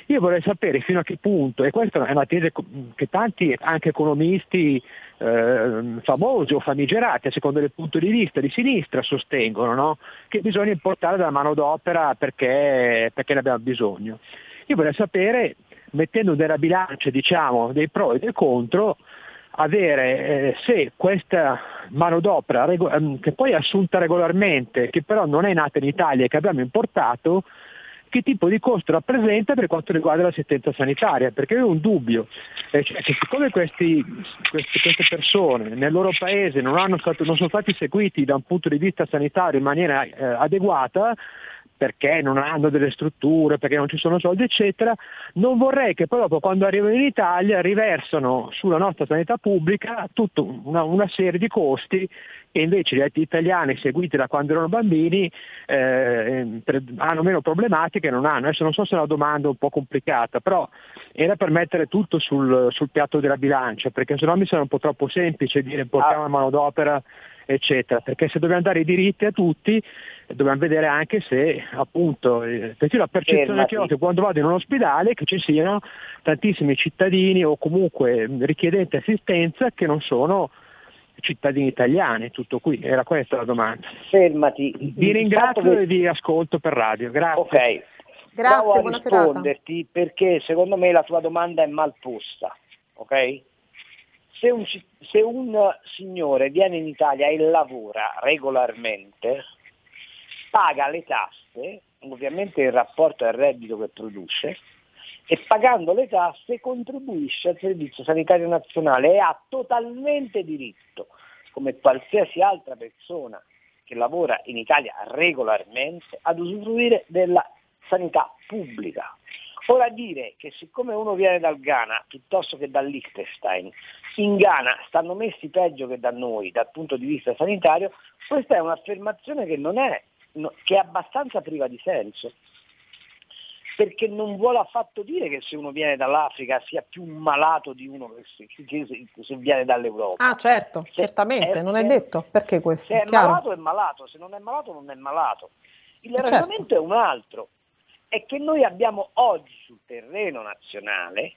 io vorrei sapere fino a che punto, e questa è una tesi che tanti anche economisti eh, famosi o famigerati, a secondo del punto di vista di sinistra, sostengono no? che bisogna importare della manodopera perché, perché ne abbiamo bisogno. Io vorrei sapere mettendo nella bilancia diciamo, dei pro e dei contro, avere eh, se questa manodopera rego- ehm, che poi è assunta regolarmente, che però non è nata in Italia e che abbiamo importato, che tipo di costo rappresenta per quanto riguarda l'assistenza sanitaria, perché io ho un dubbio, eh, cioè che siccome questi, queste, queste, persone nel loro paese non, stato, non, sono stati seguiti da un punto di vista sanitario in maniera eh, adeguata, perché non hanno delle strutture, perché non ci sono soldi, eccetera, non vorrei che poi dopo quando arrivano in Italia riversano sulla nostra sanità pubblica tutta una, una serie di costi che invece gli italiani seguiti da quando erano bambini eh, hanno meno problematiche, non hanno. Adesso non so se è una domanda un po' complicata, però era per mettere tutto sul, sul piatto della bilancia, perché sennò mi sembra un po' troppo semplice dire portiamo ah. la manodopera eccetera, perché se dobbiamo dare i diritti a tutti dobbiamo vedere anche se appunto, eh, perché la percezione che ho che quando vado in un ospedale che ci siano tantissimi cittadini o comunque richiedenti assistenza che non sono cittadini italiani, tutto qui, era questa la domanda. Fermati. Vi ringrazio che... e vi ascolto per radio, grazie. Ok, grazie, buona risponderti serata. perché secondo me la tua domanda è mal posta, ok? Se un, se un signore viene in Italia e lavora regolarmente, paga le tasse, ovviamente in rapporto al reddito che produce, e pagando le tasse contribuisce al Servizio Sanitario Nazionale e ha totalmente diritto, come qualsiasi altra persona che lavora in Italia regolarmente, ad usufruire della sanità pubblica. Ora dire che siccome uno viene dal Ghana piuttosto che dal Liechtenstein, in Ghana stanno messi peggio che da noi dal punto di vista sanitario, questa è un'affermazione che, è, che è abbastanza priva di senso perché non vuole affatto dire che se uno viene dall'Africa sia più malato di uno che se, se viene dall'Europa. Ah certo, se certamente, è, non è detto. Perché questo? Se è chiaro. malato è malato, se non è malato non è malato. Il certo. ragionamento è un altro, è che noi abbiamo oggi sul terreno nazionale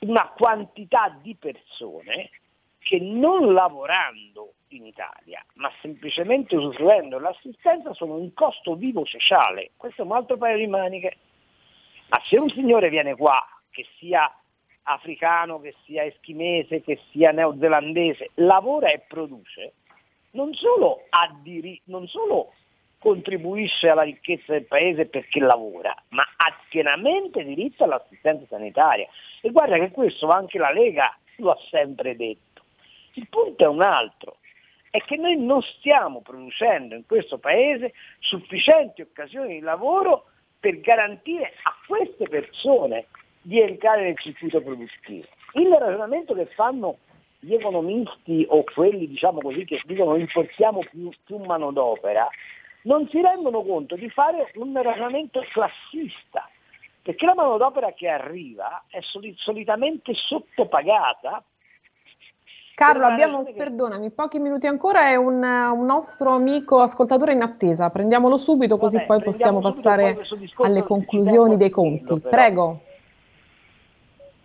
una quantità di persone che non lavorando in Italia, ma semplicemente usufruendo dell'assistenza, sono un costo vivo sociale. Questo è un altro paio di maniche. Ma se un signore viene qua, che sia africano, che sia eschimese, che sia neozelandese, lavora e produce, non solo, diri- non solo contribuisce alla ricchezza del paese perché lavora, ma ha pienamente diritto all'assistenza sanitaria. E guarda che questo anche la Lega lo ha sempre detto. Il punto è un altro, è che noi non stiamo producendo in questo paese sufficienti occasioni di lavoro per garantire a queste persone di entrare nel circuito produttivo. Il ragionamento che fanno gli economisti o quelli diciamo così, che dicono importiamo più, più manodopera, non si rendono conto di fare un ragionamento classista, perché la manodopera che arriva è solitamente sottopagata Carlo, abbiamo, che... perdonami, pochi minuti ancora, è un, un, nostro amico ascoltatore in attesa, prendiamolo subito così Vabbè, poi possiamo passare alle conclusioni dei conti. Però. Prego.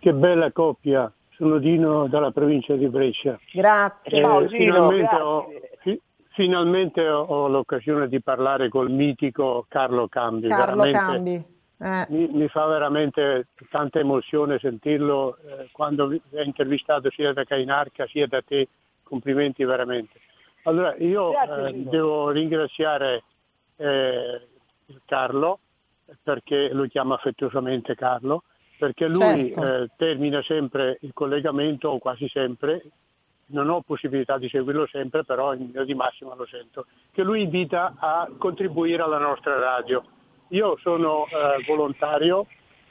Che bella coppia, sono Dino dalla provincia di Brescia. Grazie. Eh, Ciao, Dino, finalmente, grazie. Ho, fi, finalmente ho, l'occasione di parlare col mitico Carlo Cambi. Carlo veramente. Cambi eh. Mi, mi, fa veramente tanta emozione sentirlo eh, quando è intervistato sia da Cainarca sia da te, complimenti veramente. Allora io eh, devo ringraziare eh, Carlo perché lo chiama affettuosamente Carlo, perché lui certo. Eh, termina sempre il collegamento o quasi sempre, non ho possibilità di seguirlo sempre, però in linea di massima lo sento, che lui invita a contribuire alla nostra radio io sono eh, volontario,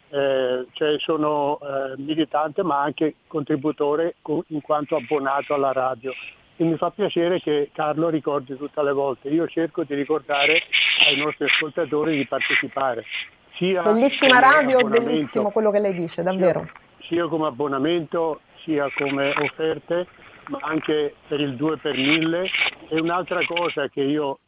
eh, cioè sono eh, militante ma anche contributore in quanto abbonato alla radio e mi fa piacere che Carlo ricordi tutte le volte. Io cerco di ricordare ai nostri ascoltatori di partecipare. Sia Bellissima radio, bellissimo quello che lei dice, davvero. Sia, sia come abbonamento, sia come offerte, ma anche per il 2 per 1000 e un'altra cosa che io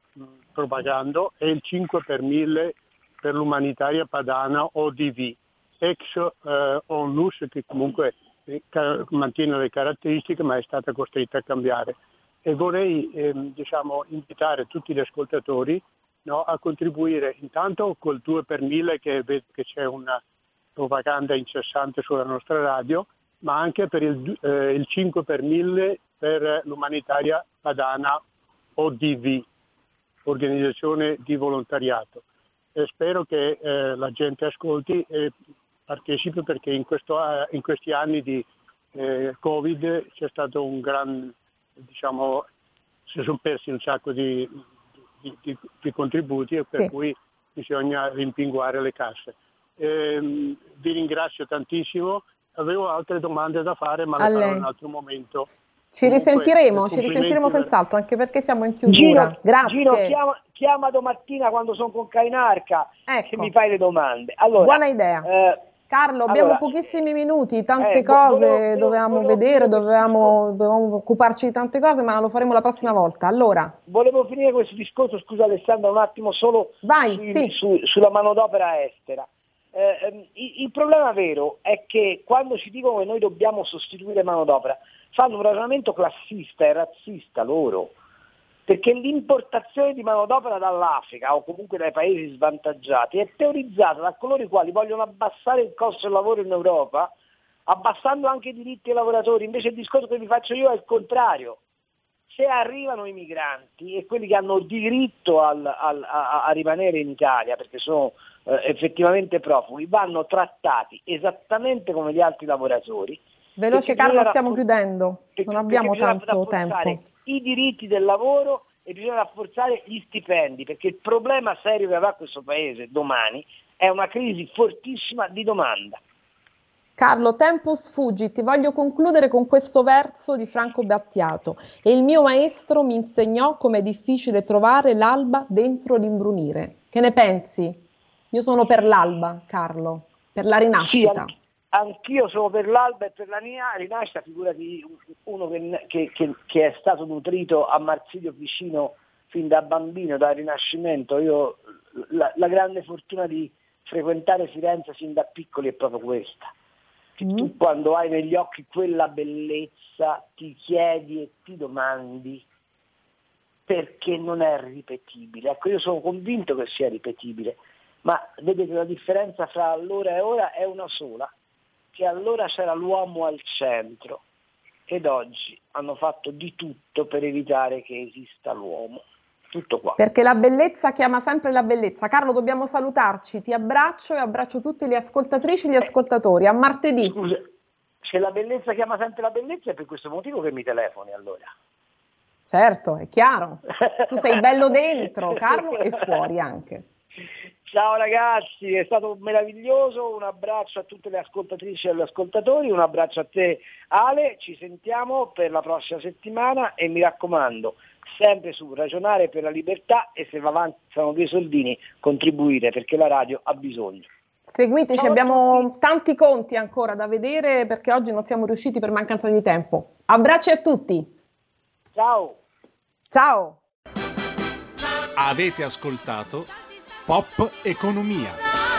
propagando è il 5 per 1000 per l'umanitaria padana ODV, ex eh, onlus che comunque eh, mantiene le caratteristiche ma è stata costretta a cambiare. E vorrei ehm, diciamo, invitare tutti gli ascoltatori no, a contribuire. Intanto col 2 per 1000 che, che c'è una propaganda incessante sulla nostra radio, ma anche per il, eh, il 5 per 1000 per l'umanitaria padana ODV, organizzazione di volontariato e spero che eh, la gente ascolti e partecipi perché in, questo, in questi anni di eh, Covid c'è stato un gran, diciamo, si sono persi un sacco di, di, di, di contributi e per sì. cui bisogna rimpinguare le casse. Eh, vi ringrazio tantissimo, avevo altre domande da fare ma le farò in un altro momento. Ci risentiremo, ci risentiremo senz'altro, anche perché siamo in chiusura. Gino, Grazie. Gino, chiama, chiama, domattina quando sono con Cainarca ecco. e mi fai le domande. Allora, Buona idea. Eh, Carlo, abbiamo allora, pochissimi minuti, tante eh, cose volevo, dovevamo volevo, vedere, dovevamo, dovevamo, occuparci di tante cose, ma lo faremo la prossima volta. Allora. Volevo finire questo discorso, scusa Alessandro, un attimo solo Vai, su, sì. su, sulla manodopera estera. Eh, ehm, il, problema vero è che quando ci dicono che noi dobbiamo sostituire manodopera, fanno un ragionamento classista e razzista loro, perché l'importazione di manodopera dall'Africa o comunque dai paesi svantaggiati è teorizzata da coloro i quali vogliono abbassare il costo del lavoro in Europa, abbassando anche i diritti ai lavoratori, invece il discorso che vi faccio io è il contrario. Se arrivano i migranti e quelli che hanno diritto al, al, a, a, rimanere in Italia perché sono eh, effettivamente profughi, vanno trattati esattamente come gli altri lavoratori, Veloce Carlo, stiamo chiudendo, non abbiamo tanto tempo. I diritti del lavoro e bisogna rafforzare gli stipendi, perché il problema serio che avrà questo paese domani è una crisi fortissima di domanda. Carlo, tempus fuggi, ti voglio concludere con questo verso di Franco Battiato. E il mio maestro mi insegnò com'è difficile trovare l'alba dentro l'imbrunire. Che ne pensi? Io sono per l'alba, Carlo, per la rinascita. Sì, anch'io sono per l'alba e per la rinascita, figurati uno che, che, che, che, è stato nutrito a Marsilio vicino fin da bambino, dal Rinascimento. Io la, la grande fortuna di frequentare Firenze sin da piccoli è proprio questa. Mm. Tu quando hai negli occhi quella bellezza ti chiedi e ti domandi perché non è ripetibile. Ecco, io sono convinto che sia ripetibile, ma vedete la differenza fra allora e ora è una sola, che allora c'era l'uomo al centro ed oggi hanno fatto di tutto per evitare che esista l'uomo. Tutto qua. Perché la bellezza chiama sempre la bellezza. Carlo, dobbiamo salutarci. Ti abbraccio e abbraccio tutte le ascoltatrici e gli ascoltatori. A martedì. Scusa, se la bellezza chiama sempre la bellezza è per questo motivo che mi telefoni allora. Certo, è chiaro. Tu sei bello dentro, Carlo, e fuori anche. Ciao ragazzi, è stato meraviglioso, un abbraccio a tutte le ascoltatrici e gli ascoltatori, un abbraccio a te Ale, ci sentiamo per la prossima settimana e mi raccomando, sempre su Ragionare per la Libertà e se va avanti sono due soldini contribuire perché la radio ha bisogno. Seguiteci, Ciao abbiamo tanti conti ancora da vedere perché oggi non siamo riusciti per mancanza di tempo. Abbracci a tutti. Ciao. Ciao. Avete ascoltato Pop Economia.